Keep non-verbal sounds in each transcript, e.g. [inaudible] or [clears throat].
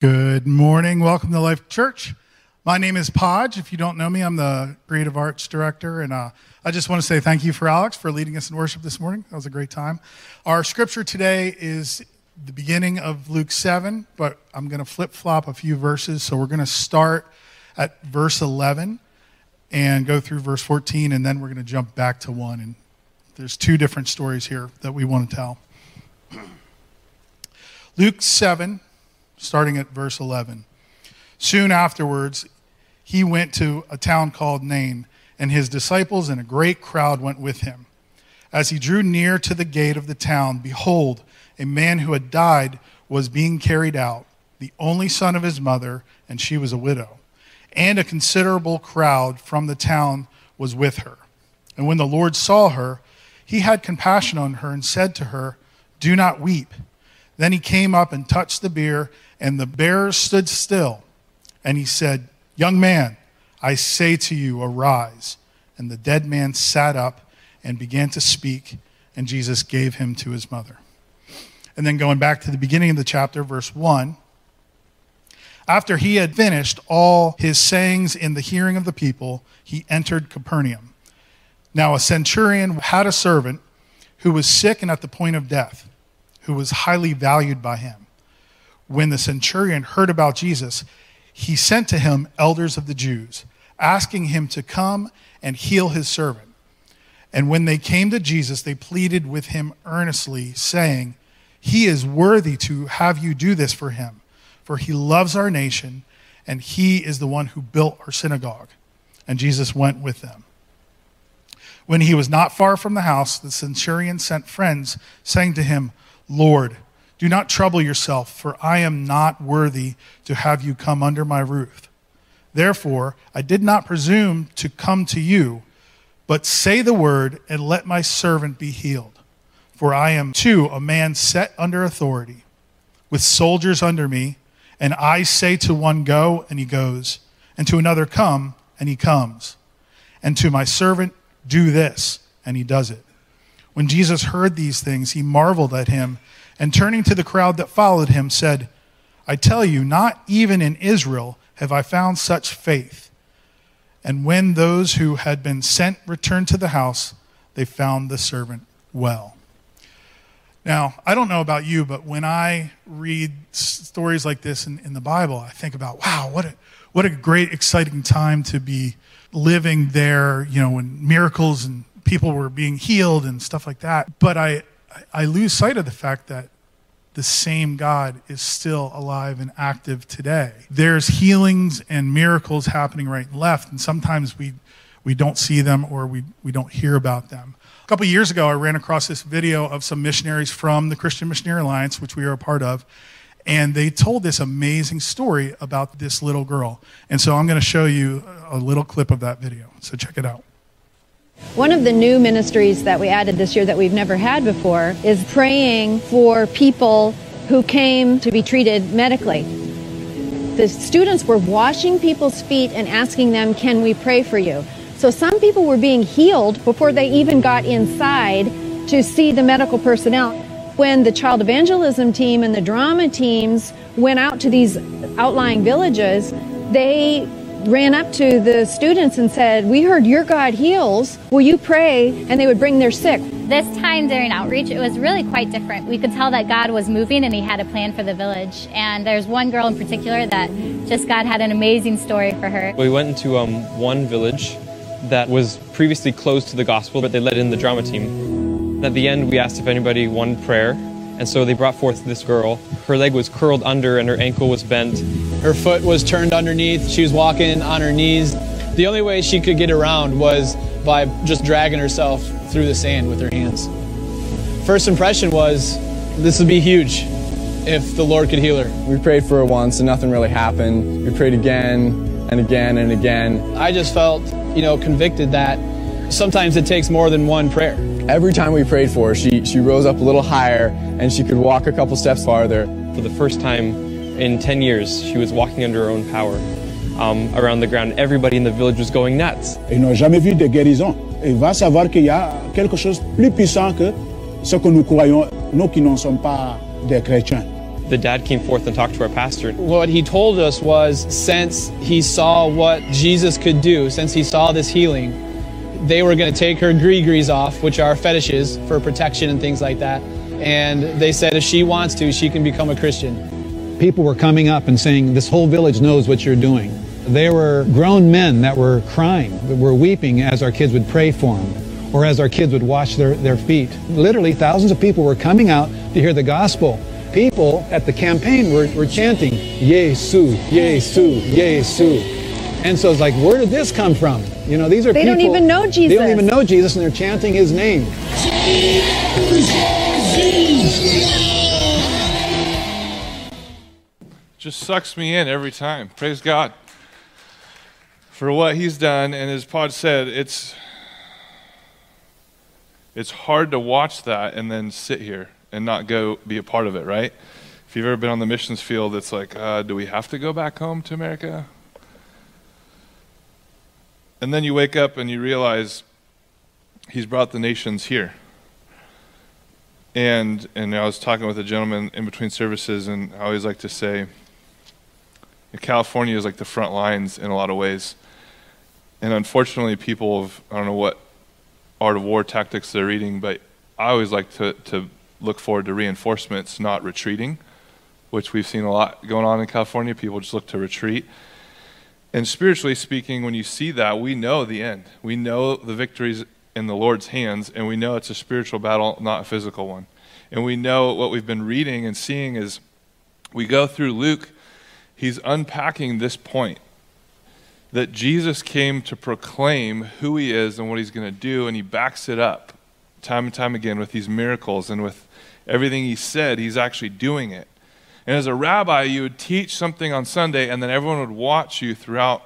Good morning. Welcome to Life Church. My name is Podge. If you don't know me, I'm the creative arts director. And uh, I just want to say thank you for Alex for leading us in worship this morning. That was a great time. Our scripture today is the beginning of Luke 7, but I'm going to flip flop a few verses. So we're going to start at verse 11 and go through verse 14, and then we're going to jump back to 1. And there's two different stories here that we want to tell. [clears throat] Luke 7, starting at verse 11. Soon afterwards, he went to a town called Nain, and his disciples and a great crowd went with him. As he drew near to the gate of the town, behold, a man who had died was being carried out, the only son of his mother, and she was a widow. And a considerable crowd from the town was with her. And when the Lord saw her, he had compassion on her and said to her, Do not weep. Then he came up and touched the bier and the bearers stood still. And he said, Young man, I say to you, arise. And the dead man sat up and began to speak, and Jesus gave him to his mother. And then going back to the beginning of the chapter, verse 1. After he had finished all his sayings in the hearing of the people, he entered Capernaum. Now, a centurion had a servant who was sick and at the point of death, who was highly valued by him when the centurion heard about Jesus, he sent to him elders of the Jews, asking him to come and heal his servant. And when they came to Jesus, they pleaded with him earnestly, saying, He is worthy to have you do this for him, for he loves our nation, and he is the one who built our synagogue. And Jesus went with them. When he was not far from the house, the centurion sent friends, saying to him, Lord, do not trouble yourself, for I am not worthy to have you come under my roof. Therefore, I did not presume to come to you, but say the word and let my servant be healed. For I am too a man set under authority, with soldiers under me, and I say to one, Go, and he goes, and to another, Come, and he comes, and to my servant, Do this, and he does it. When Jesus heard these things, he marveled at him and turning to the crowd that followed him, said, I tell you, not even in Israel have I found such faith. And when those who had been sent returned to the house, they found the servant well. Now, I don't know about you, but when I read stories like this in, in the Bible, I think about, wow, what a, what a great, exciting time to be living there, you know, when miracles and people were being healed and stuff like that. But I, I lose sight of the fact that the same God is still alive and active today. There's healings and miracles happening right and left, and sometimes we, we don't see them or we, we don't hear about them. A couple years ago, I ran across this video of some missionaries from the Christian Missionary Alliance, which we are a part of, and they told this amazing story about this little girl. And so I'm going to show you a little clip of that video. So check it out. One of the new ministries that we added this year that we've never had before is praying for people who came to be treated medically. The students were washing people's feet and asking them, Can we pray for you? So some people were being healed before they even got inside to see the medical personnel. When the child evangelism team and the drama teams went out to these outlying villages, they ran up to the students and said, We heard your God heals. Will you pray? And they would bring their sick. This time during outreach, it was really quite different. We could tell that God was moving and He had a plan for the village. And there's one girl in particular that just God had an amazing story for her. We went into um, one village that was previously closed to the gospel, but they let in the drama team. At the end, we asked if anybody wanted prayer. And so they brought forth this girl. Her leg was curled under and her ankle was bent. Her foot was turned underneath. She was walking on her knees. The only way she could get around was by just dragging herself through the sand with her hands. First impression was this would be huge if the Lord could heal her. We prayed for her once and nothing really happened. We prayed again and again and again. I just felt, you know, convicted that sometimes it takes more than one prayer. Every time we prayed for her, she, she rose up a little higher and she could walk a couple steps farther. For the first time in 10 years, she was walking under her own power um, around the ground. Everybody in the village was going nuts. Ils n'ont jamais vu de guérison. Et va savoir qu'il y a quelque chose plus puissant que ce que nous croyons, nous qui ne sommes pas des chrétiens. the dad came forth and talked to our pastor. What he told us was since he saw what Jesus could do, since he saw this healing, they were going to take her gree-grees off, which are fetishes for protection and things like that. And they said if she wants to, she can become a Christian. People were coming up and saying, This whole village knows what you're doing. There were grown men that were crying, that were weeping as our kids would pray for them or as our kids would wash their, their feet. Literally, thousands of people were coming out to hear the gospel. People at the campaign were, were chanting, Yesu, Yesu, Yesu. And so it's like, where did this come from? You know, these are They people. They don't even know Jesus. They don't even know Jesus, and they're chanting his name. Just sucks me in every time. Praise God for what He's done. And as Pod said, it's it's hard to watch that and then sit here and not go be a part of it, right? If you've ever been on the missions field, it's like, uh, do we have to go back home to America? And then you wake up and you realize He's brought the nations here. And and I was talking with a gentleman in between services, and I always like to say, California is like the front lines in a lot of ways. And unfortunately, people have, I don't know what art of war tactics they're reading, but I always like to, to look forward to reinforcements, not retreating, which we've seen a lot going on in California. People just look to retreat. And spiritually speaking, when you see that, we know the end. We know the victory's in the Lord's hands, and we know it's a spiritual battle, not a physical one. And we know what we've been reading and seeing is we go through Luke, he's unpacking this point that Jesus came to proclaim who he is and what he's going to do, and he backs it up time and time again with these miracles and with everything he said, he's actually doing it. And as a rabbi, you would teach something on Sunday, and then everyone would watch you throughout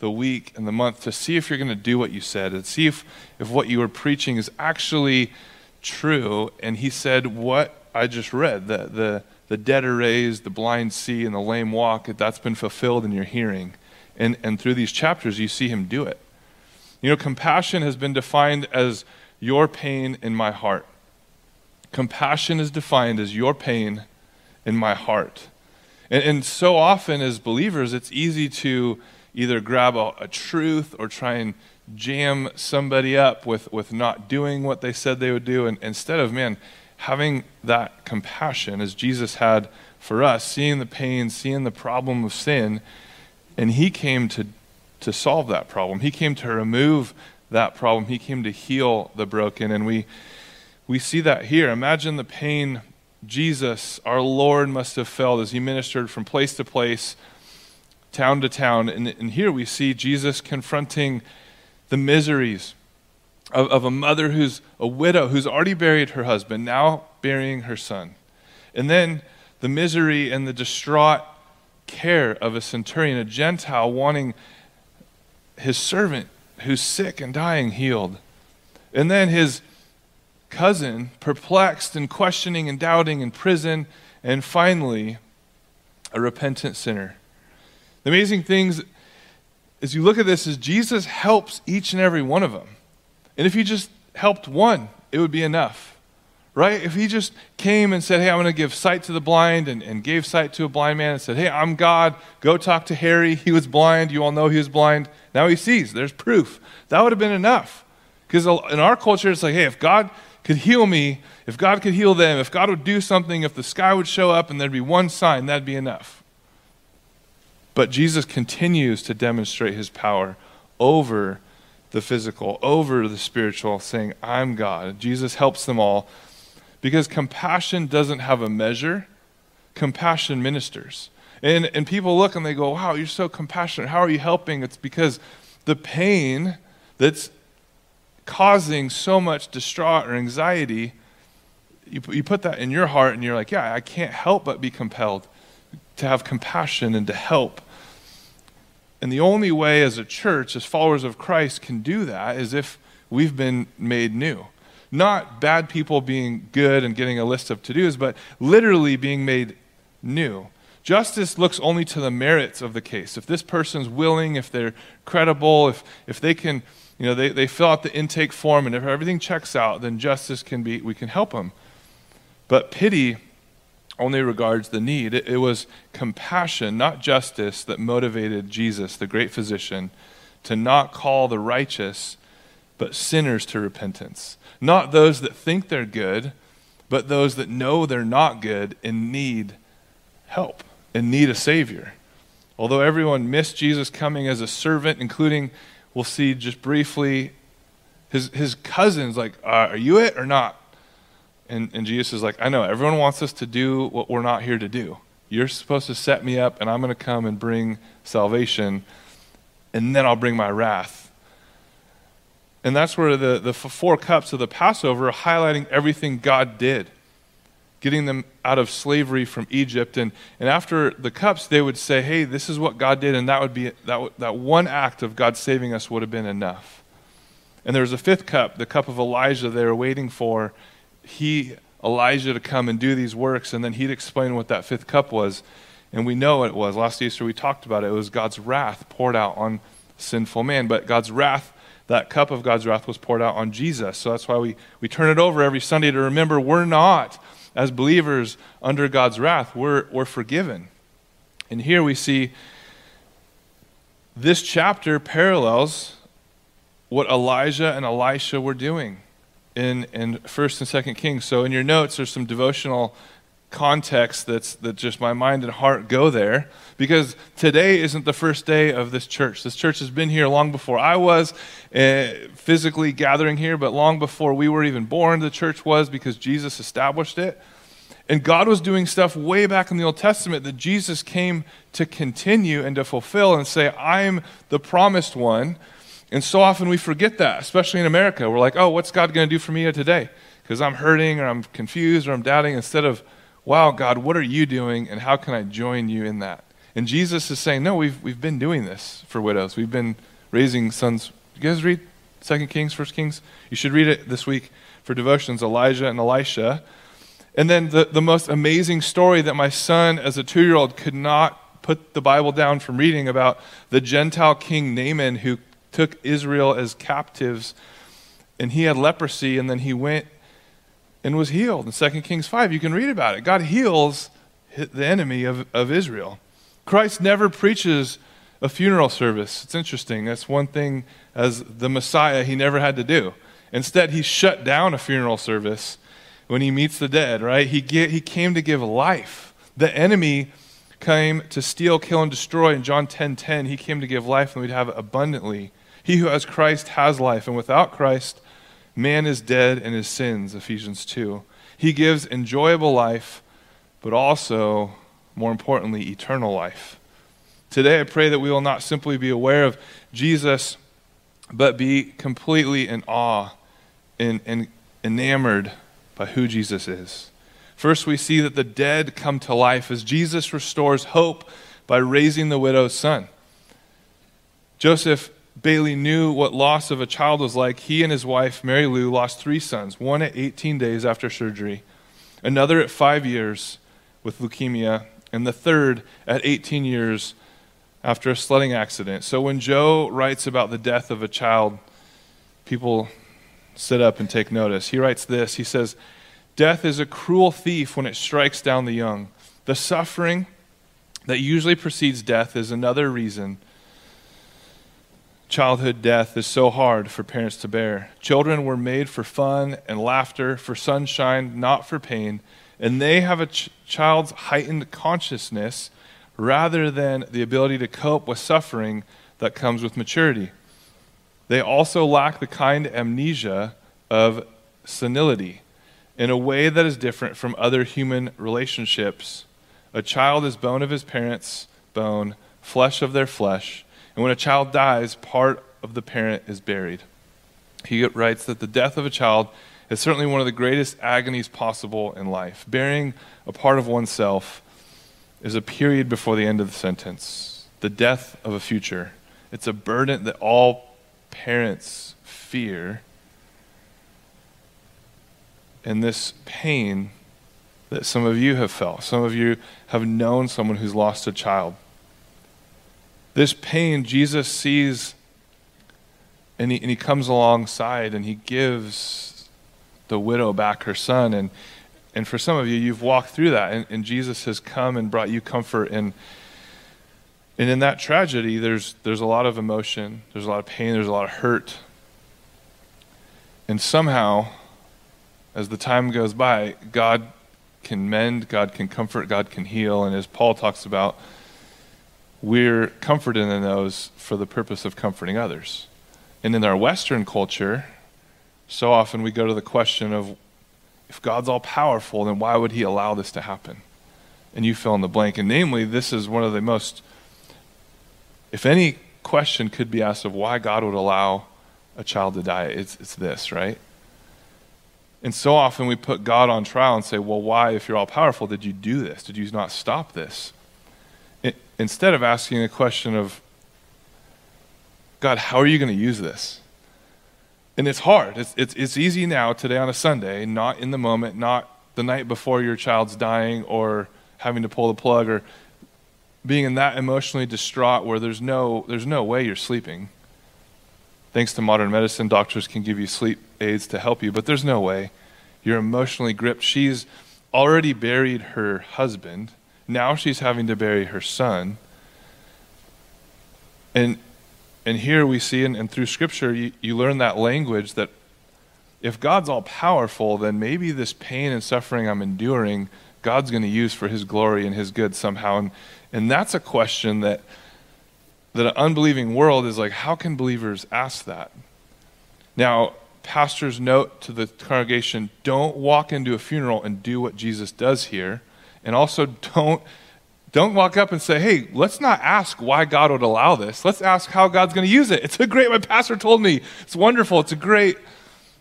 the week and the month to see if you're going to do what you said and see if, if what you were preaching is actually true. And he said, What I just read, the, the, the dead are raised, the blind see, and the lame walk, that's been fulfilled in your hearing. And, and through these chapters, you see him do it. You know, compassion has been defined as your pain in my heart. Compassion is defined as your pain in my heart. And, and so often, as believers, it's easy to either grab a, a truth or try and jam somebody up with, with not doing what they said they would do. And instead of, man, having that compassion as Jesus had for us, seeing the pain, seeing the problem of sin, and he came to, to solve that problem. He came to remove that problem. He came to heal the broken. And we, we see that here. Imagine the pain Jesus, our Lord, must have felt as he ministered from place to place, town to town. And, and here we see Jesus confronting the miseries of, of a mother who's a widow, who's already buried her husband, now burying her son. And then the misery and the distraught care of a centurion, a Gentile wanting his servant who's sick and dying healed. And then his cousin, perplexed and questioning and doubting in prison. And finally, a repentant sinner. The amazing things as you look at this is Jesus helps each and every one of them. And if he just helped one, it would be enough. Right? If he just came and said, Hey, I'm going to give sight to the blind, and, and gave sight to a blind man and said, Hey, I'm God, go talk to Harry. He was blind. You all know he was blind. Now he sees. There's proof. That would have been enough. Because in our culture, it's like, Hey, if God could heal me, if God could heal them, if God would do something, if the sky would show up and there'd be one sign, that'd be enough. But Jesus continues to demonstrate his power over the physical, over the spiritual, saying, I'm God. Jesus helps them all because compassion doesn't have a measure, compassion ministers. And, and people look and they go, Wow, you're so compassionate. How are you helping? It's because the pain that's causing so much distraught or anxiety, you, you put that in your heart and you're like, Yeah, I can't help but be compelled to have compassion and to help. And the only way as a church, as followers of Christ, can do that is if we've been made new. Not bad people being good and getting a list of to dos, but literally being made new. Justice looks only to the merits of the case. If this person's willing, if they're credible, if, if they can, you know, they, they fill out the intake form and if everything checks out, then justice can be, we can help them. But pity only regards the need. It, it was compassion, not justice, that motivated Jesus, the great physician, to not call the righteous, but sinners to repentance. Not those that think they're good, but those that know they're not good and need help and need a Savior. Although everyone missed Jesus coming as a servant, including, we'll see just briefly, his, his cousins, like, uh, are you it or not? And, and Jesus is like, I know, everyone wants us to do what we're not here to do. You're supposed to set me up, and I'm going to come and bring salvation, and then I'll bring my wrath. And that's where the, the four cups of the Passover are highlighting everything God did, getting them out of slavery from Egypt. And, and after the cups, they would say, hey, this is what God did, and that would be that, that one act of God saving us would have been enough. And there was a fifth cup, the cup of Elijah they were waiting for he, Elijah, to come and do these works, and then he'd explain what that fifth cup was. And we know what it was. Last Easter we talked about it. It was God's wrath poured out on sinful man. But God's wrath, that cup of God's wrath, was poured out on Jesus. So that's why we, we turn it over every Sunday to remember we're not, as believers, under God's wrath. We're, we're forgiven. And here we see this chapter parallels what Elijah and Elisha were doing in, in 1st and 2nd Kings. So in your notes, there's some devotional context that's that just my mind and heart go there because today isn't the first day of this church. This church has been here long before i was uh, physically gathering here but long before we were even born the church was because jesus established it. And god was doing stuff way back in the old testament that jesus came to continue and to fulfill and say i'm the promised one and so often we forget that, especially in America. We're like, oh, what's God going to do for me today? Because I'm hurting or I'm confused or I'm doubting, instead of, wow, God, what are you doing and how can I join you in that? And Jesus is saying, no, we've, we've been doing this for widows. We've been raising sons. You guys read Second Kings, First Kings? You should read it this week for devotions, Elijah and Elisha. And then the, the most amazing story that my son, as a two year old, could not put the Bible down from reading about the Gentile king Naaman who took Israel as captives, and he had leprosy, and then he went and was healed. In 2 Kings 5, you can read about it. God heals the enemy of, of Israel. Christ never preaches a funeral service. It's interesting. That's one thing as the Messiah he never had to do. Instead, he shut down a funeral service when he meets the dead, right? He, get, he came to give life. The enemy came to steal, kill, and destroy. In John 10 10, he came to give life and we'd have it abundantly. He who has Christ has life, and without Christ, man is dead in his sins, Ephesians 2. He gives enjoyable life, but also, more importantly, eternal life. Today, I pray that we will not simply be aware of Jesus, but be completely in awe and, and enamored by who Jesus is. First, we see that the dead come to life as Jesus restores hope by raising the widow's son. Joseph Bayly knew what loss of a child was like, he and his wife, Mary Lou, lost three sons one at 18 days after surgery, another at five years with leukemia, and the third at 18 years after a sledding accident. So when Joe writes about the death of a child, people sit up and take notice. He writes this He says, Death is a cruel thief when it strikes down the young. The suffering that usually precedes death is another reason childhood death is so hard for parents to bear. Children were made for fun and laughter, for sunshine, not for pain, and they have a ch- child's heightened consciousness rather than the ability to cope with suffering that comes with maturity. They also lack the kind amnesia of senility in a way that is different from other human relationships. A child is bone of his parents' bone, flesh of their flesh and when a child dies, part of the parent is buried. He writes that the death of a child is certainly one of the greatest agonies possible in life. Burying a part of oneself is a period before the end of the sentence, the death of a future. It's a burden that all parents fear. And this pain that some of you have felt, some of you have known someone who's lost a child. This pain, Jesus sees and he, and he comes alongside and he gives the widow back her son. And, and for some of you, you've walked through that, and, and Jesus has come and brought you comfort. And, and in that tragedy, there's, there's a lot of emotion, there's a lot of pain, there's a lot of hurt. And somehow, as the time goes by, God can mend, God can comfort, God can heal. And as Paul talks about, we're comforted in those for the purpose of comforting others. And in our Western culture, so often we go to the question of if God's all powerful, then why would he allow this to happen? And you fill in the blank. And namely, this is one of the most, if any question could be asked of why God would allow a child to die, it's, it's this, right? And so often we put God on trial and say, well, why, if you're all powerful, did you do this? Did you not stop this? Instead of asking the question of, God, how are you going to use this? And it's hard. It's, it's, it's easy now, today on a Sunday, not in the moment, not the night before your child's dying or having to pull the plug or being in that emotionally distraught where there's no, there's no way you're sleeping. Thanks to modern medicine, doctors can give you sleep aids to help you, but there's no way. You're emotionally gripped. She's already buried her husband. Now she's having to bury her son. And and here we see, and, and through Scripture, you, you learn that language that if God's all powerful, then maybe this pain and suffering I'm enduring, God's going to use for His glory and His good somehow. And, and that's a question that, that an unbelieving world is like, how can believers ask that? Now, pastor's note to the congregation don't walk into a funeral and do what Jesus does here. And also, don't don't walk up and say, hey, let's not ask why God would allow this. Let's ask how God's going to use it. [laughs] It's a great, my pastor told me, it's wonderful, it's a great.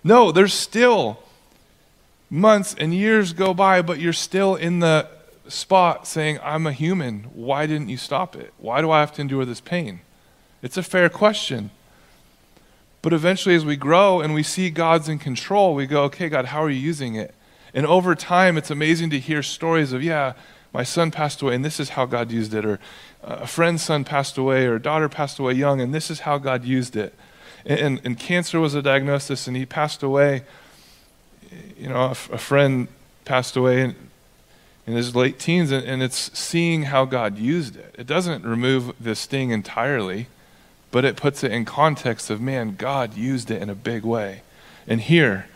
No, there's still months and years go by, but you're still in the spot saying, I'm a human. Why didn't you stop it? Why do I have to endure this pain? It's a fair question. But eventually, as we grow and we see God's in control, we go, okay, God, how are you using it? And over time, it's amazing to hear stories of, yeah, my son passed away, and this is how God used it, or uh, a friend's son passed away, or a daughter passed away young, and this is how God used it. And, and, and cancer was a diagnosis, and he passed away. You know, a, a friend passed away in, in his late teens, and, and it's seeing how God used it. It doesn't remove the sting entirely, but it puts it in context of, man, God used it in a big way. And here,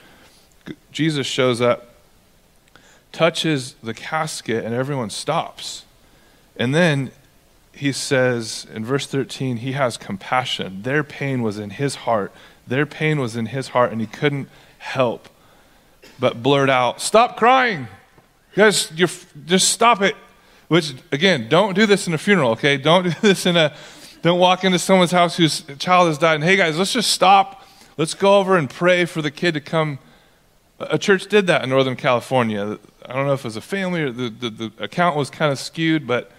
Jesus shows up touches the casket and everyone stops. And then he says in verse 13, he has compassion. Their pain was in his heart. Their pain was in his heart, and he couldn't help but blurt out, Stop crying! Guys, you're, just stop it. Which, again, don't do this in a funeral, okay? Don't do [laughs] this in a, don't walk into someone's house whose child has died and, hey guys, let's just stop. Let's go over and pray for the kid to come. A church did that in Northern California. I don't know if it was a family or the, the, the account was kind of skewed, but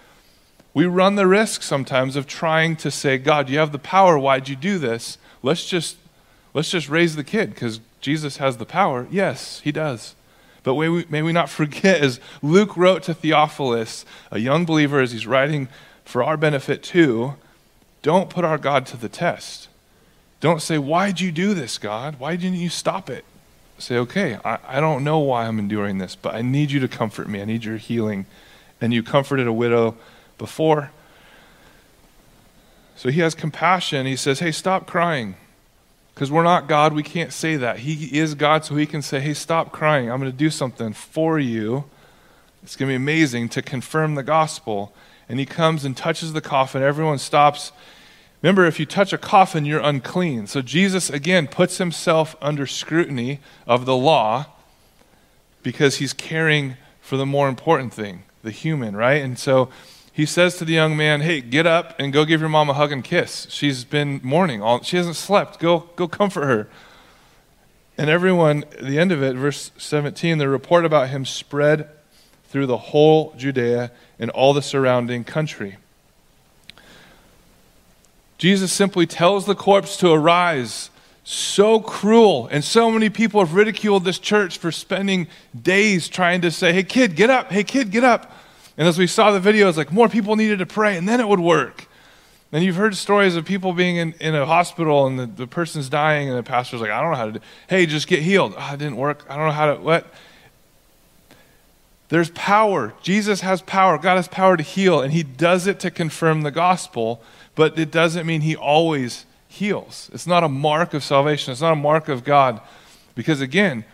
we run the risk sometimes of trying to say, God, you have the power. Why'd you do this? Let's just, let's just raise the kid because Jesus has the power. Yes, he does. But may we, may we not forget, as Luke wrote to Theophilus, a young believer, as he's writing for our benefit too, don't put our God to the test. Don't say, Why'd you do this, God? Why didn't you stop it? Say, okay, I, I don't know why I'm enduring this, but I need you to comfort me. I need your healing. And you comforted a widow before. So he has compassion. He says, hey, stop crying. Because we're not God, we can't say that. He is God, so he can say, hey, stop crying. I'm going to do something for you. It's going to be amazing to confirm the gospel. And he comes and touches the coffin. Everyone stops Remember, if you touch a coffin, you're unclean. So Jesus, again, puts himself under scrutiny of the law because he's caring for the more important thing, the human, right? And so he says to the young man, Hey, get up and go give your mom a hug and kiss. She's been mourning. All, she hasn't slept. Go, go comfort her. And everyone, the end of it, verse 17, the report about him spread through the whole Judea and all the surrounding country. Jesus simply tells the corpse to arise. So cruel. And so many people have ridiculed this church for spending days trying to say, hey, kid, get up. Hey, kid, get up. And as we saw the video, videos, like more people needed to pray and then it would work. And you've heard stories of people being in, in a hospital and the, the person's dying and the pastor's like, I don't know how to do Hey, just get healed. Oh, it didn't work. I don't know how to, what? There's power. Jesus has power. God has power to heal, and He does it to confirm the gospel, but it doesn't mean He always heals. It's not a mark of salvation, it's not a mark of God. Because again,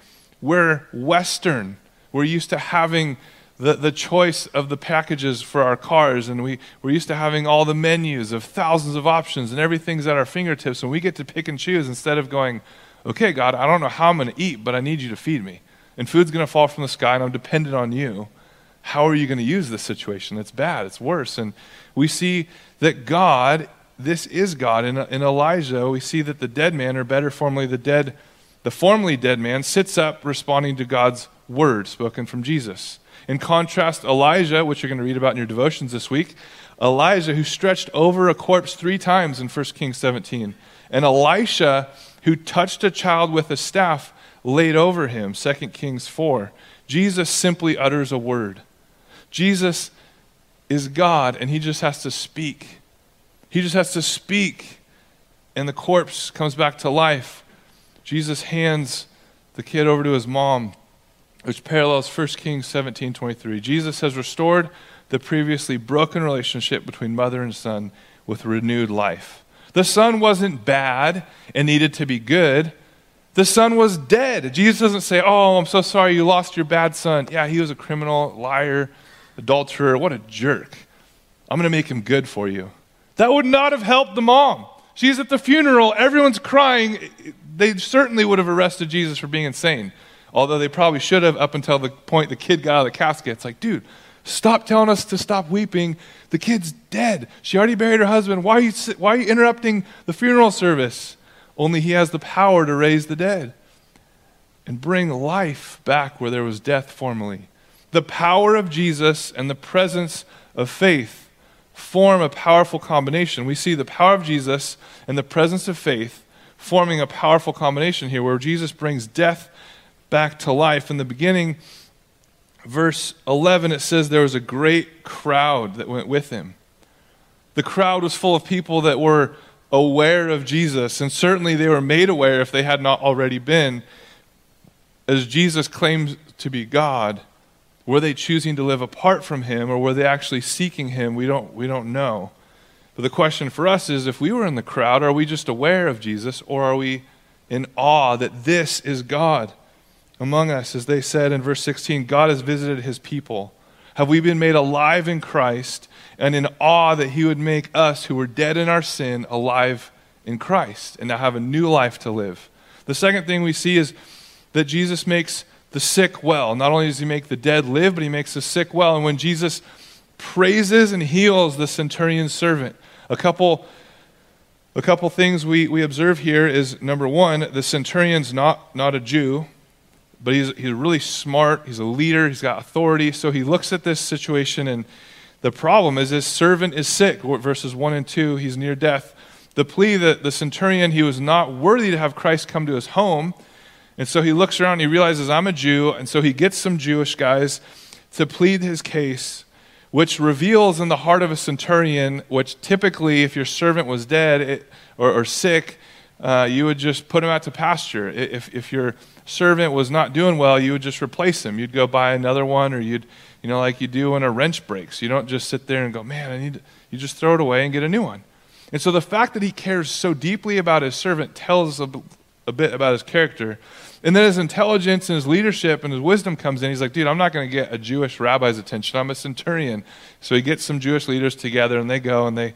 we're Western. We're used to having the, the choice of the packages for our cars, and we, we're used to having all the menus of thousands of options, and everything's at our fingertips, and we get to pick and choose instead of going, okay, God, I don't know how I'm going to eat, but I need you to feed me. And food's going to fall from the sky, and I'm dependent on you. How are you going to use this situation? It's bad, it's worse. And we see that God, this is God. In, in Elijah, we see that the dead man, or better formally, the dead, the formerly dead man, sits up responding to God's word spoken from Jesus. In contrast, Elijah, which you're going to read about in your devotions this week, Elijah, who stretched over a corpse three times in 1 Kings 17, and Elisha, who touched a child with a staff laid over him, 2 Kings 4. Jesus simply utters a word. Jesus is God, and he just has to speak. He just has to speak, and the corpse comes back to life. Jesus hands the kid over to his mom which parallels 1 Kings 17 23. Jesus has restored the previously broken relationship between mother and son with renewed life. The son wasn't bad and needed to be good. The son was dead. Jesus doesn't say, Oh, I'm so sorry you lost your bad son. Yeah, he was a criminal, liar, adulterer. What a jerk. I'm going to make him good for you. That would not have helped the mom. She's at the funeral, everyone's crying. They certainly would have arrested Jesus for being insane. Although they probably should have up until the point the kid got out of the casket. It's like, dude, stop telling us to stop weeping. The kid's dead. She already buried her husband. Why are you, why are you interrupting the funeral service? Only he has the power to raise the dead and bring life back where there was death formerly. The power of Jesus and the presence of faith form a powerful combination. We see the power of Jesus and the presence of faith forming a powerful combination here where Jesus brings death back to life. In the beginning, verse 11, it says there was a great crowd that went with him. The crowd was full of people that were aware of Jesus, and certainly they were made aware if they had not already been. As Jesus claims to be God, were they choosing to live apart from him or were they actually seeking him? We don't, we don't know. But the question for us is if we were in the crowd, are we just aware of Jesus or are we in awe that this is God? among us, as they said in verse 16, God has visited his people. Have we been made alive in Christ and in awe that he would make us who were dead in our sin alive in Christ and now have a new life to live? The second thing we see is that Jesus makes the sick well. Not only does he make the dead live, but he makes the sick well. And when Jesus praises and heals the centurion's servant, a couple a couple things we, we observe here is number one, the centurion's not, not a Jew but he's, he's really smart. He's a leader. He's got authority. So he looks at this situation, and the problem is his servant is sick. Verses 1 and 2, he's near death. The plea that the centurion, he was not worthy to have Christ come to his home. And so he looks around and he realizes, I'm a Jew. And so he gets some Jewish guys to plead his case, which reveals in the heart of a centurion, which typically, if your servant was dead it, or, or, sick, uh, you would just put him out to pasture. If, if your servant was not doing well, you would just replace him. You'd go buy another one, or you'd, you know, like you do when a wrench breaks. You don't just sit there and go, man, I need, you just throw it away and get a new one. And so the fact that he cares so deeply about his servant tells a, a bit about his character. And then his intelligence and his leadership and his wisdom comes in. He's like, dude, I'm not going to get a Jewish rabbi's attention. I'm a centurion. So he gets some Jewish leaders together and they go and they,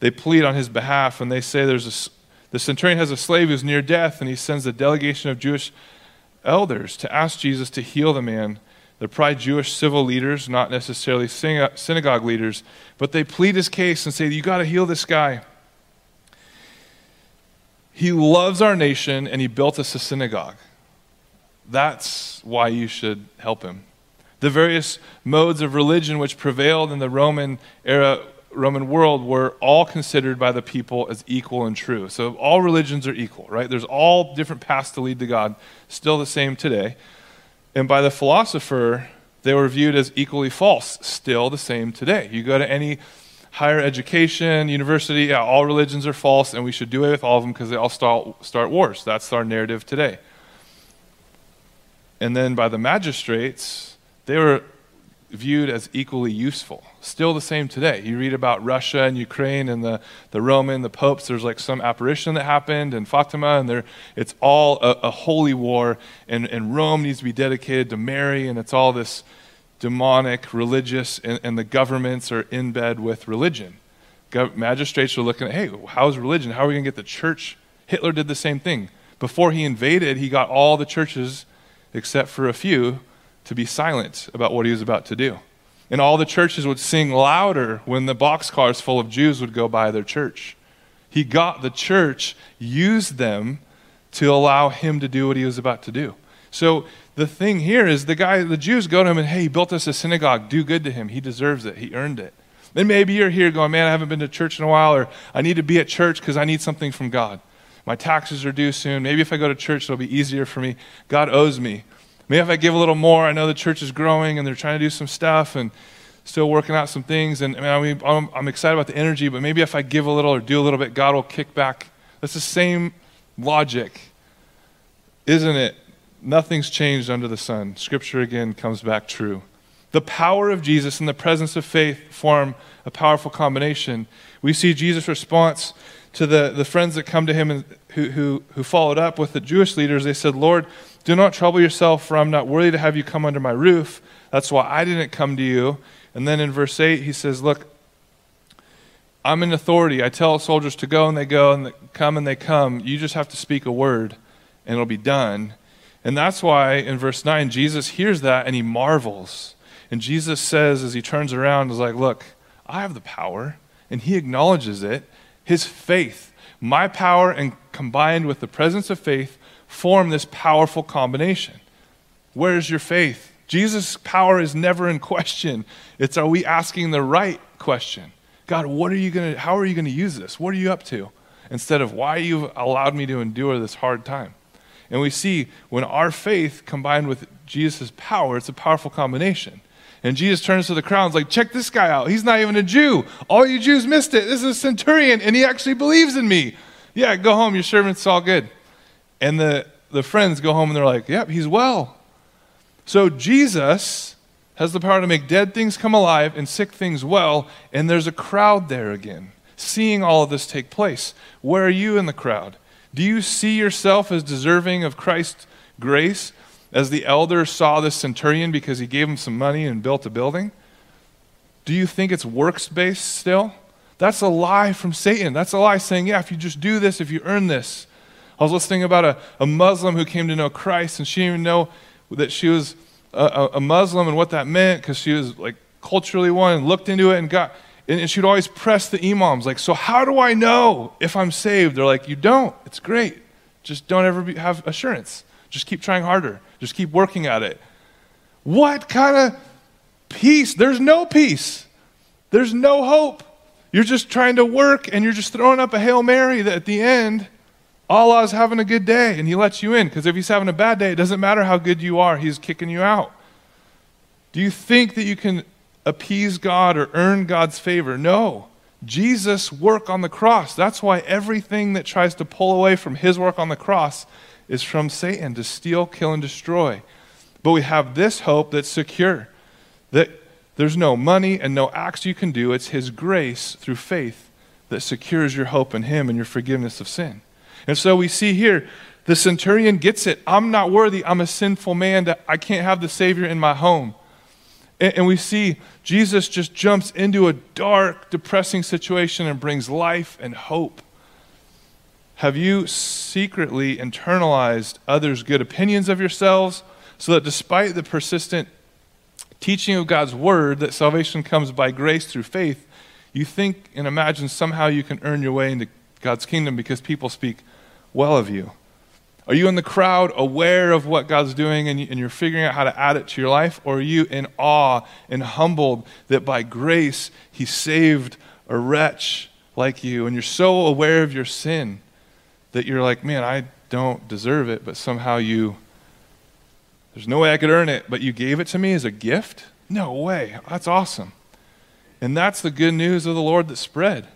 they plead on his behalf and they say there's a, the centurion has a slave who's near death, and he sends a delegation of Jewish elders to ask Jesus to heal the man. They're probably Jewish civil leaders, not necessarily synagogue leaders, but they plead his case and say, You got to heal this guy. He loves our nation and he built us a synagogue. That's why you should help him. The various modes of religion which prevailed in the Roman era Roman world were all considered by the people as equal and true. So all religions are equal, right? There's all different paths to lead to God, still the same today. And by the philosopher, they were viewed as equally false, still the same today. You go to any higher education, university, yeah, all religions are false, and we should do away with all of them because they all start, start wars. That's our narrative today. And then by the magistrates, they were viewed as equally useful. Still the same today. You read about Russia and Ukraine and the, the Roman, the popes, there's like some apparition that happened in Fatima, and it's all a, a holy war, and, and Rome needs to be dedicated to Mary, and it's all this demonic, religious, and, and the governments are in bed with religion. Magistrates are looking at, hey, how's religion? How are we going to get the church? Hitler did the same thing. Before he invaded, he got all the churches, except for a few, to be silent about what he was about to do. And all the churches would sing louder when the boxcars full of Jews would go by their church. He got the church, used them to allow him to do what he was about to do. So the thing here is the guy, the Jews go to him and, hey, he built us a synagogue. Do good to him. He deserves it. He earned it. Then maybe you're here going, man, I haven't been to church in a while, or I need to be at church because I need something from God. My taxes are due soon. Maybe if I go to church, it'll be easier for me. God owes me. Maybe if I give a little more, I know the church is growing and they're trying to do some stuff and still working out some things. And I mean, I'm, I'm excited about the energy, but maybe if I give a little or do a little bit, God will kick back. That's the same logic, isn't it? Nothing's changed under the sun. Scripture again comes back true. The power of Jesus and the presence of faith form a powerful combination. We see Jesus' response to the, the friends that come to him and who, who, who followed up with the Jewish leaders. They said, Lord, do not trouble yourself, for I'm not worthy to have you come under my roof. That's why I didn't come to you. And then in verse 8, he says, Look, I'm in authority. I tell soldiers to go, and they go, and they come, and they come. You just have to speak a word, and it'll be done. And that's why in verse 9, Jesus hears that and he marvels. And Jesus says, as he turns around, is like, Look, I have the power. And he acknowledges it. His faith, my power, and combined with the presence of faith, form this powerful combination. Where's your faith? Jesus' power is never in question. It's are we asking the right question? God, what are you going to how are you going to use this? What are you up to? Instead of why you've allowed me to endure this hard time. And we see when our faith combined with Jesus' power, it's a powerful combination. And Jesus turns to the crowd and like, check this guy out. He's not even a Jew. All you Jews missed it. This is a centurion, and he actually believes in me. Yeah, go home. Your servant's all good. And the, the friends go home and they're like, yep, he's well. So Jesus has the power to make dead things come alive and sick things well, and there's a crowd there again, seeing all of this take place. Where are you in the crowd? Do you see yourself as deserving of Christ's grace? As the elder saw the centurion because he gave him some money and built a building? Do you think it's works based still? That's a lie from Satan. That's a lie saying, yeah, if you just do this, if you earn this. I was listening about a, a Muslim who came to know Christ, and she didn't even know that she was a, a Muslim and what that meant because she was like culturally one and looked into it and got, and, and she'd always press the imams, like, so how do I know if I'm saved? They're like, you don't. It's great. Just don't ever be, have assurance. Just keep trying harder. Just keep working at it. What kind of peace? There's no peace. There's no hope. You're just trying to work and you're just throwing up a Hail Mary that at the end, Allah's having a good day and He lets you in. Because if He's having a bad day, it doesn't matter how good you are, He's kicking you out. Do you think that you can appease God or earn God's favor? No. Jesus' work on the cross. That's why everything that tries to pull away from His work on the cross is from Satan to steal, kill, and destroy. But we have this hope that's secure that there's no money and no acts you can do. It's His grace through faith that secures your hope in Him and your forgiveness of sin. And so we see here the centurion gets it. I'm not worthy. I'm a sinful man that I can't have the Savior in my home. And, and we see Jesus just jumps into a dark, depressing situation and brings life and hope. Have you secretly internalized others' good opinions of yourselves so that despite the persistent teaching of God's word that salvation comes by grace through faith, you think and imagine somehow you can earn your way into God's kingdom because people speak well of you? Are you in the crowd aware of what God's doing and, you're figuring out how to add it to your life? Or are you in awe and humbled that by grace He saved a wretch like you and you're so aware of your sin that you're like, man, I don't deserve it, but somehow you, there's no way I could earn it, but you gave it to me as a gift? No way. That's awesome. And that's the good news of the Lord that spread.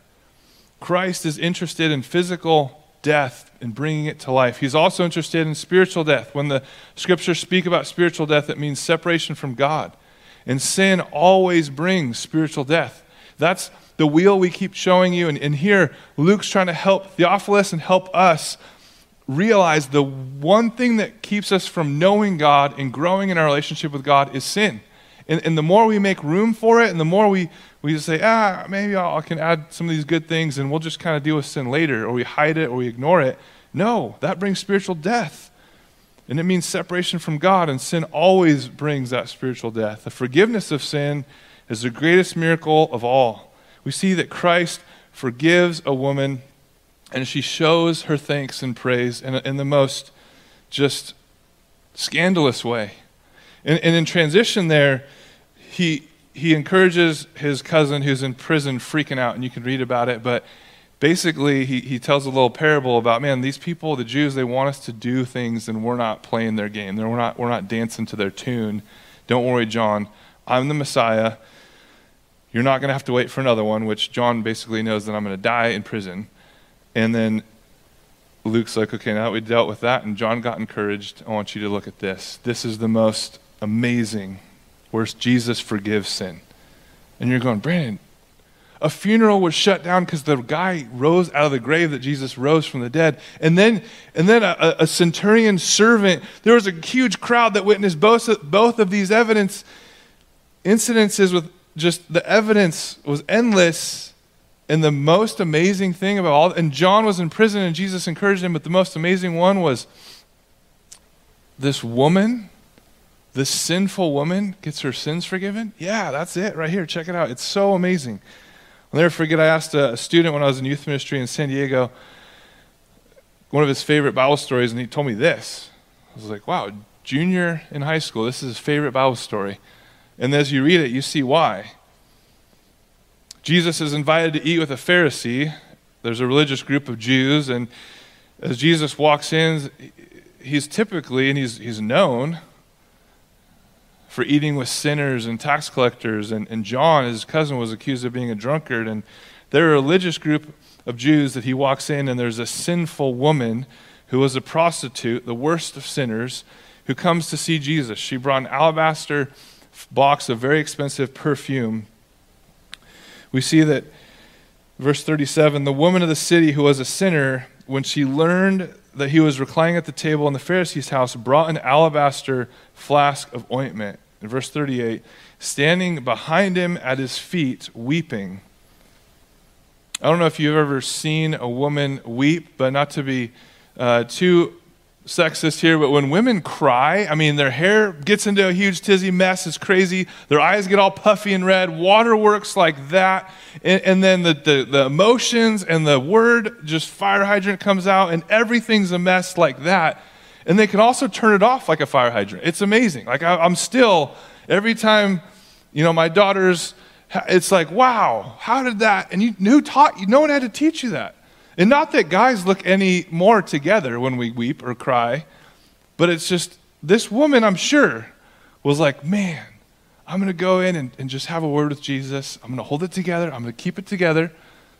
Christ is interested in physical death and bringing it to life. He's also interested in spiritual death. When the scriptures speak about spiritual death, it means separation from God. And sin always brings spiritual death. That's the wheel we keep showing you. And, and here, Luke's trying to help Theophilus and help us realize the one thing that keeps us from knowing God and growing in our relationship with God is sin. And, and the more we make room for it, and the more we, we just say, ah, maybe I can add some of these good things and we'll just kind of deal with sin later, or we hide it or we ignore it. No, that brings spiritual death. And it means separation from God, and sin always brings that spiritual death. The forgiveness of sin is the greatest miracle of all. We see that Christ forgives a woman, and she shows her thanks and praise in, in the most just scandalous way. And, and in transition, there, he, he encourages his cousin who's in prison freaking out, and you can read about it, but basically he, he tells a little parable about man these people the jews they want us to do things and we're not playing their game. We're not, we're not dancing to their tune. Don't worry john. I'm the messiah. You're not going to have to wait for another one which john basically knows that i'm going to die in prison. And then luke's like okay now we dealt with that and john got encouraged i want you to look at this. This is the most amazing where jesus forgives sin and you're going brandon a funeral was shut down because the guy rose out of the grave that Jesus rose from the dead. And then, and then a, a centurion servant, there was a huge crowd that witnessed both, both of these evidence incidences with just the evidence was endless. And the most amazing thing about all, and John was in prison and Jesus encouraged him, but the most amazing one was this woman, this sinful woman gets her sins forgiven. Yeah, that's it right here. Check it out. It's so amazing. I'll never forget, I asked a student when I was in youth ministry in San Diego one of his favorite Bible stories, and he told me this. I was like, wow, junior in high school, this is his favorite Bible story. And as you read it, you see why. Jesus is invited to eat with a Pharisee. There's a religious group of Jews, and as Jesus walks in, he's typically, and he's, he's known for eating with sinners and tax collectors. And, and John, his cousin, was accused of being a drunkard. And they're a religious group of Jews that he walks in, and there's a sinful woman who was a prostitute, the worst of sinners, who comes to see Jesus. She brought an alabaster box of very expensive perfume. We see that, verse 37, the woman of the city who was a sinner, when she learned that he was reclining at the table in the Pharisee's house, brought an alabaster flask of ointment in verse 38, standing behind him at his feet, weeping. I don't know if you've ever seen a woman weep, but not to be uh, too sexist here, but when women cry, I mean, their hair gets into a huge tizzy mess. It's crazy. Their eyes get all puffy and red. Water works like that. And, and then the, the, the, emotions and the word, just fire hydrant comes out, and everything's a mess like that and they can also turn it off like a fire hydrant. It's amazing. Like I, am still every time, you know, my daughters. It's like, wow, how did that? And you, who taught you? No one had to teach you that. And not that guys look any more together when we weep or cry, but it's just this woman, I'm sure, was like, man, I'm going to go in and, and just have a word with Jesus. I'm going to hold it together. I'm going to keep it together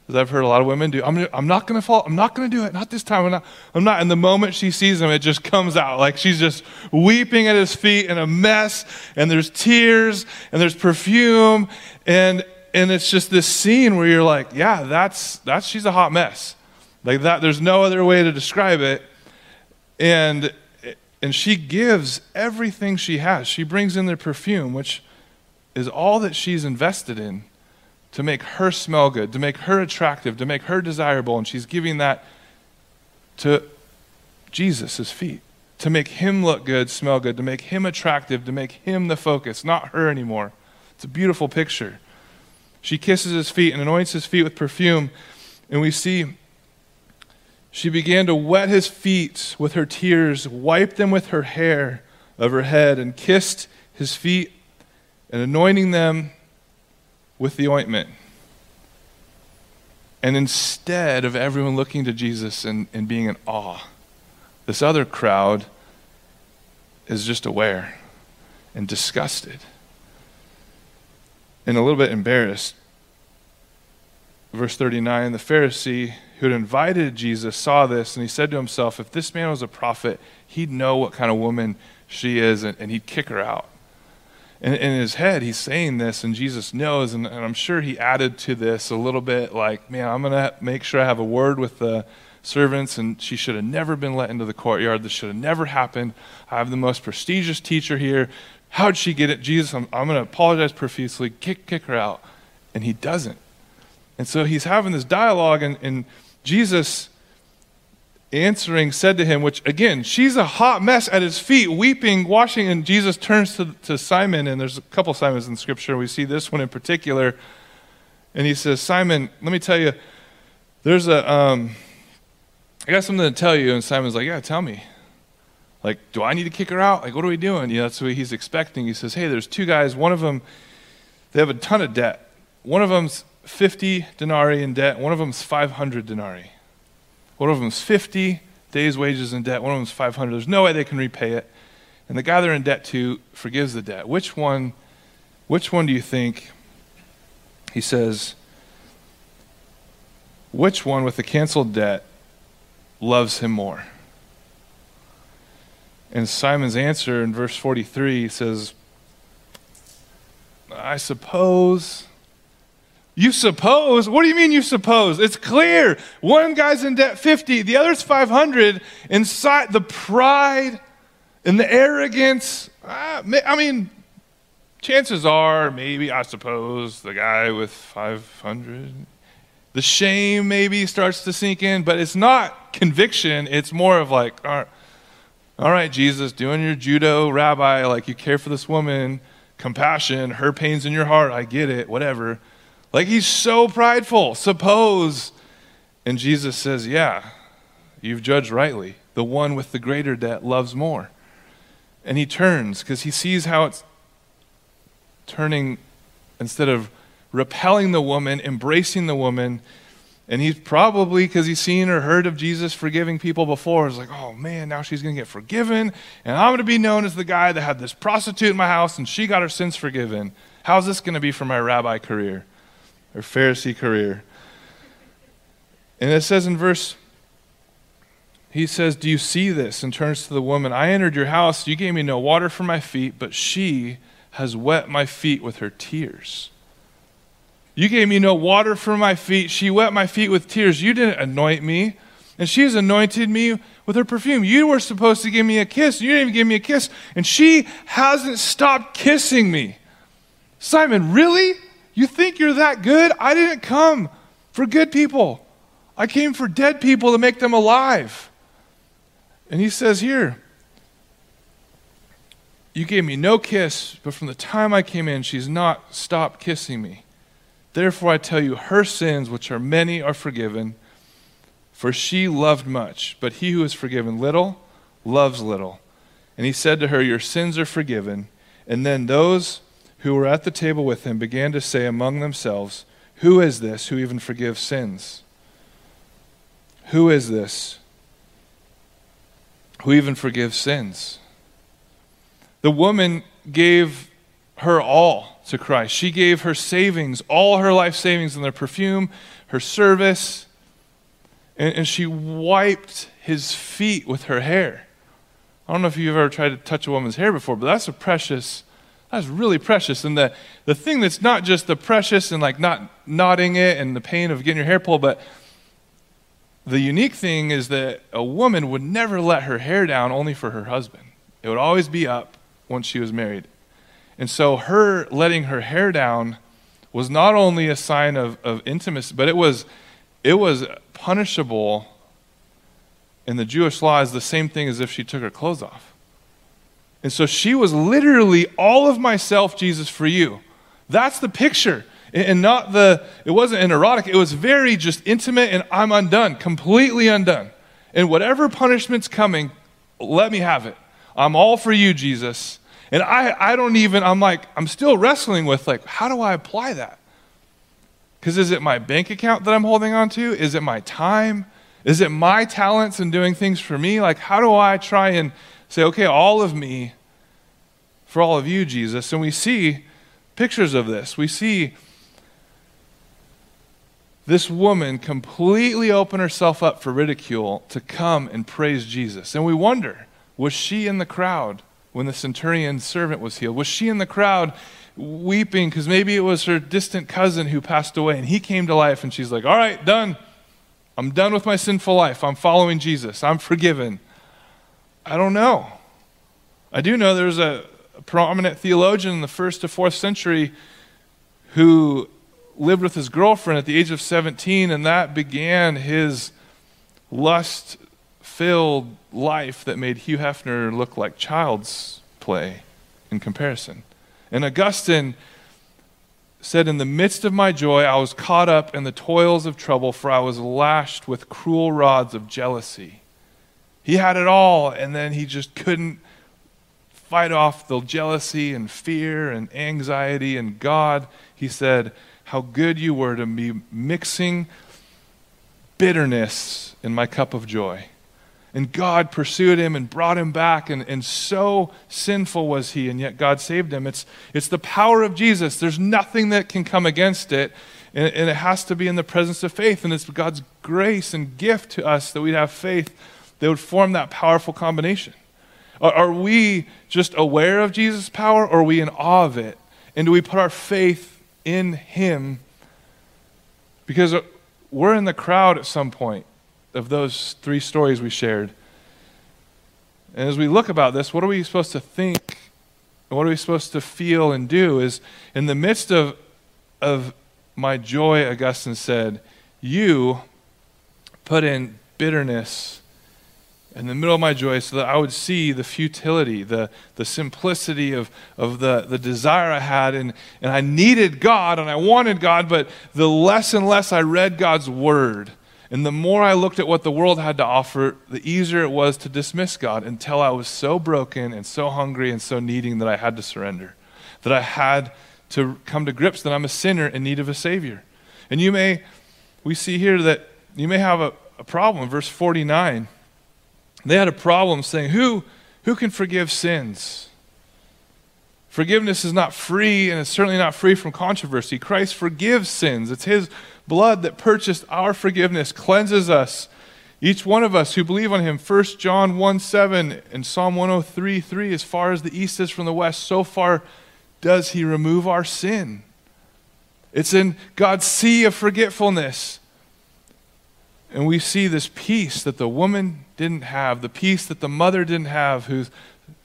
as I've heard a lot of women do. I'm, gonna, I'm not going to fall. I'm not going to do it. Not this time. I'm not, I'm not. And the moment she sees him, it just comes out. Like she's just weeping at his feet in a mess. And there's tears and there's perfume. And, and it's just this scene where you're like, yeah, that's, that's, she's a hot mess. Like that, there's no other way to describe it. And, and she gives everything she has. She brings in their perfume, which is all that she's invested in to make her smell good, to make her attractive, to make her desirable. And she's giving that to Jesus' feet, to make him look good, smell good, to make him attractive, to make him the focus, not her anymore. It's a beautiful picture. She kisses his feet and anoints his feet with perfume. And we see she began to wet his feet with her tears, wiped them with her hair of her head, and kissed his feet and anointing them with the ointment. And instead of everyone looking to Jesus and, and being in awe, this other crowd is just aware and disgusted and a little bit embarrassed. verse 39 the Pharisee who had invited Jesus saw this and he said to himself, If this man was a prophet, he'd know what kind of woman she is and, and he'd kick her out. And in his head, he's saying this, and Jesus knows, and, and I'm sure he added to this a little bit like, Man, I'm going to make sure I have a word with the servants, and she should have never been let into the courtyard. This should have never happened. I have the most prestigious teacher here. How'd she get it? Jesus, I'm, I'm going to apologize profusely, kick, kick her out. And he doesn't. And so he's having this dialogue, and, and Jesus answering said to him, which again, she's a hot mess at his feet, weeping, washing, and Jesus turns to, to Simon, and there's a couple Simons in Scripture. We see this one in particular. And he says, Simon, let me tell you, there's a, um, I got something to tell you. And Simon's like, yeah, tell me. Like, do I need to kick her out? Like, what are we doing? You know, that's what he's expecting. He says, hey, there's two guys. One of them, they have a ton of debt. One of them's 50 denarii in debt. One of them's 500 denarii. One of them's 50 days' wages in debt. One of them's 500. There's no way they can repay it. And the guy they're in debt to forgives the debt. Which one, which one do you think? He says, which one with the canceled debt loves him more? And Simon's answer in verse 43 says, I suppose you suppose? What do you mean you suppose? It's clear. One guy's in debt 50, the other's 500. Inside the pride and the arrogance, uh, I mean, chances are, maybe, I suppose, the guy with 500, the shame maybe starts to sink in, but it's not conviction. It's more of like, all right, all right Jesus, doing your judo rabbi, like you care for this woman, compassion, her pain's in your heart, I get it, whatever. Like he's so prideful. Suppose. And Jesus says, Yeah, you've judged rightly. The one with the greater debt loves more. And he turns because he sees how it's turning, instead of repelling the woman, embracing the woman. And he's probably, because he's seen or heard of Jesus forgiving people before, is like, oh man, now she's going to get forgiven. And I'm going to be known as the guy that had this prostitute in my house and she got her sins forgiven. How's this going to be for my rabbi career? Or Pharisee career. And it says in verse, he says, Do you see this? And turns to the woman, I entered your house. You gave me no water for my feet, but she has wet my feet with her tears. You gave me no water for my feet. She wet my feet with tears. You didn't anoint me. And she has anointed me with her perfume. You were supposed to give me a kiss. You didn't even give me a kiss. And she hasn't stopped kissing me. Simon, really? You think you're that good? I didn't come for good people. I came for dead people to make them alive. And he says here, You gave me no kiss, but from the time I came in, she's not stopped kissing me. Therefore, I tell you, her sins, which are many, are forgiven, for she loved much. But he who is forgiven little loves little. And he said to her, Your sins are forgiven. And then those who were at the table with him began to say among themselves, Who is this who even forgives sins? Who is this who even forgives sins? The woman gave her all to Christ. She gave her savings, all her life savings in their perfume, her service, and, and she wiped his feet with her hair. I don't know if you've ever tried to touch a woman's hair before, but that's a precious that's really precious. And the, the thing that's not just the precious and like not knotting it and the pain of getting your hair pulled, but the unique thing is that a woman would never let her hair down only for her husband. It would always be up once she was married. And so her letting her hair down was not only a sign of, of intimacy, but it was, it was punishable in the Jewish law as the same thing as if she took her clothes off. And so she was literally all of myself, Jesus, for you. That's the picture. And not the, it wasn't an erotic, it was very just intimate, and I'm undone, completely undone. And whatever punishment's coming, let me have it. I'm all for you, Jesus. And I, I don't even, I'm like, I'm still wrestling with, like, how do I apply that? Because is it my bank account that I'm holding on to? Is it my time? Is it my talents and doing things for me? Like, how do I try and say, okay, all of me for all of you, Jesus. And we see pictures of this. We see this woman completely open herself up for ridicule to come and praise Jesus. And we wonder was she in the crowd when the centurion's servant was healed? Was she in the crowd weeping because maybe it was her distant cousin who passed away and he came to life and she's like, All right, done. I'm done with my sinful life. I'm following Jesus. I'm forgiven. I don't know. I do know there's a, a prominent theologian in the first to fourth century who lived with his girlfriend at the age of 17, and that began his lust filled life that made Hugh Hefner look like child's play in comparison. And Augustine said, In the midst of my joy, I was caught up in the toils of trouble, for I was lashed with cruel rods of jealousy. He had it all, and then he just couldn't fight off the jealousy and fear and anxiety. And God, he said, How good you were to be mixing bitterness in my cup of joy. And God pursued him and brought him back, and, and so sinful was he, and yet God saved him. It's, it's the power of Jesus. There's nothing that can come against it, and, and it has to be in the presence of faith. And it's God's grace and gift to us that we'd have faith that would form that powerful combination. Are, are we just aware of Jesus' power, or are we in awe of it? And do we put our faith in him? Because we're in the crowd at some point of those three stories we shared. And as we look about this, what are we supposed to think? What are we supposed to feel and do? Is in the midst of, of my joy, Augustine said, you put in bitterness in the middle of my joy so that I would see the futility, the, the simplicity of, of the, the desire I had. And, and I needed God and I wanted God, but the less and less I read God's word, and the more I looked at what the world had to offer, the easier it was to dismiss God until I was so broken and so hungry and so needing that I had to surrender, that I had to come to grips that I'm a sinner in need of a Savior. And you may, we see here that you may have a, a problem. Verse 49, they had a problem saying, Who, who can forgive sins? Forgiveness is not free, and it's certainly not free from controversy. Christ forgives sins. It's His blood that purchased our forgiveness, cleanses us. Each one of us who believe on him, 1 John 1 7 and Psalm 103 3, as far as the east is from the west, so far does he remove our sin. It's in God's sea of forgetfulness. And we see this peace that the woman didn't have, the peace that the mother didn't have, who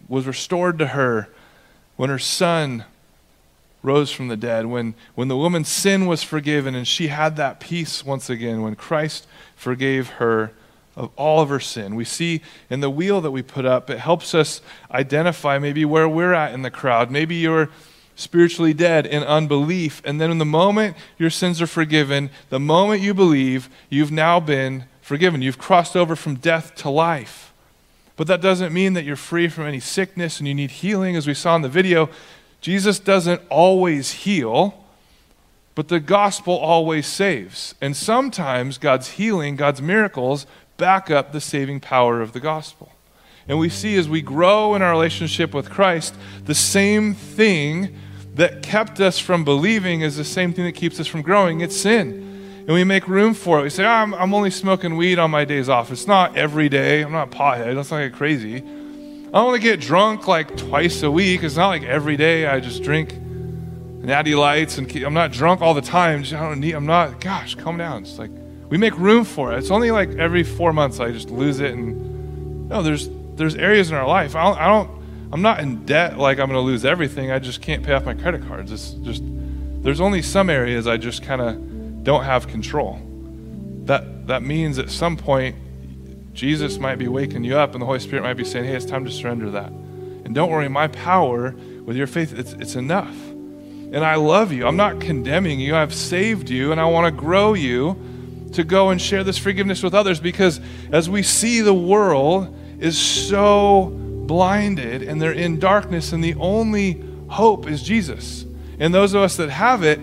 was restored to her when her son rose from the dead, when, when the woman's sin was forgiven and she had that peace once again, when Christ forgave her of all of her sin. We see in the wheel that we put up, it helps us identify maybe where we're at in the crowd. Maybe you're spiritually dead in unbelief. And then in the moment your sins are forgiven, the moment you believe, you've now been forgiven. You've crossed over from death to life. But that doesn't mean that you're free from any sickness and you need healing, as we saw in the video. Jesus doesn't always heal, but the gospel always saves. And sometimes God's healing, God's miracles, back up the saving power of the gospel. And we see as we grow in our relationship with Christ, the same thing that kept us from believing is the same thing that keeps us from growing. It's sin. And we make room for it. We say, oh, I'm, I'm only smoking weed on my days off. It's not every day. I'm not pothead. Let's not get crazy. I only get drunk like twice a week. It's not like every day I just drink natty lights and I'm not drunk all the time. I don't need, I'm not, gosh, calm down. It's like, we make room for it. It's only like every four months I just lose it. And no, there's, there's areas in our life. I don't, I don't I'm not in debt like I'm going to lose everything. I just can't pay off my credit cards. It's just, there's only some areas I just kind of don't have control. That, that means at some point Jesus might be waking you up and the Holy Spirit might be saying, hey, it's time to surrender that. And don't worry, my power with your faith, it's, it's enough. And I love you. I'm not condemning you. I've saved you and I want to grow you to go and share this forgiveness with others because as we see the world is so blinded and they're in darkness and the only hope is Jesus. And those of us that have it,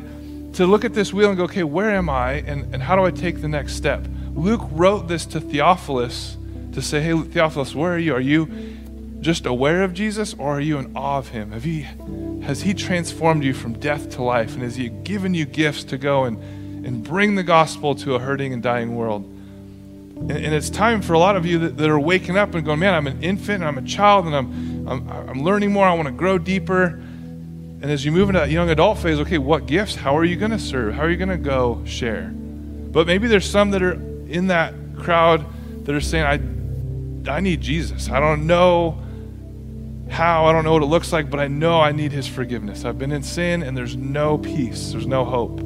to look at this wheel and go, okay, where am I and, and how do I take the next step? Luke wrote this to Theophilus to say, hey, Theophilus, where are you? Are you just aware of Jesus or are you in awe of him? Have he, has he transformed you from death to life? And has he given you gifts to go and, and bring the gospel to a hurting and dying world. And, and it's time for a lot of you that, that, are waking up and going, man, I'm an infant and I'm a child and I'm, I'm, I'm learning more. I want to grow deeper. And as you move into that young adult phase, okay, what gifts? How are you going to serve? How are you going to go share? But maybe there's some that are in that crowd that are saying, I, I need Jesus. I don't know how, I don't know what it looks like, but I know I need his forgiveness. I've been in sin and there's no peace, there's no hope.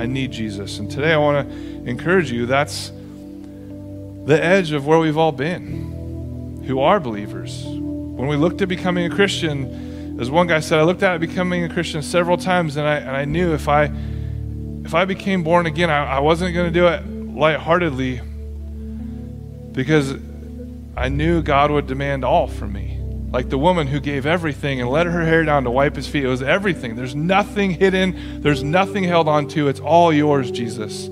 I need Jesus. And today I want to encourage you that's the edge of where we've all been, who are believers. When we looked at becoming a Christian, as one guy said, I looked at becoming a Christian several times, and I, and I knew if I if I became born again, I, I wasn't going to do it lightheartedly because I knew God would demand all from me. Like the woman who gave everything and let her hair down to wipe his feet. It was everything. There's nothing hidden, there's nothing held on to. It's all yours, Jesus.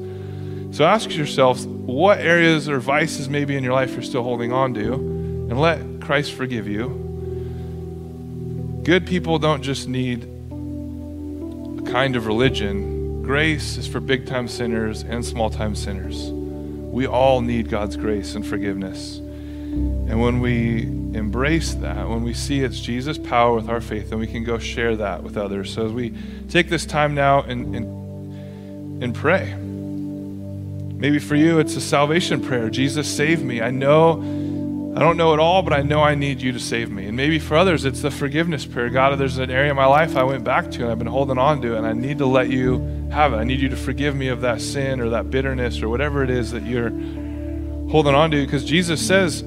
So ask yourself what areas or vices maybe in your life you're still holding on to, and let Christ forgive you. Good people don't just need a kind of religion. Grace is for big time sinners and small time sinners. We all need God's grace and forgiveness. And when we embrace that, when we see it's Jesus' power with our faith, then we can go share that with others. So as we take this time now and, and, and pray, maybe for you it's a salvation prayer Jesus, save me. I know, I don't know it all, but I know I need you to save me. And maybe for others it's the forgiveness prayer God, there's an area of my life I went back to and I've been holding on to, and I need to let you have it. I need you to forgive me of that sin or that bitterness or whatever it is that you're holding on to because Jesus says,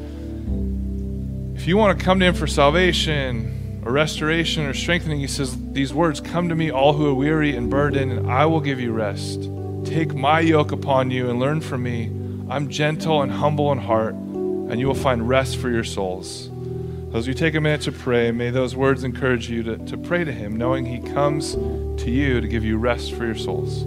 if you want to come to Him for salvation or restoration or strengthening, He says these words Come to me, all who are weary and burdened, and I will give you rest. Take my yoke upon you and learn from me. I'm gentle and humble in heart, and you will find rest for your souls. As we take a minute to pray, may those words encourage you to, to pray to Him, knowing He comes to you to give you rest for your souls.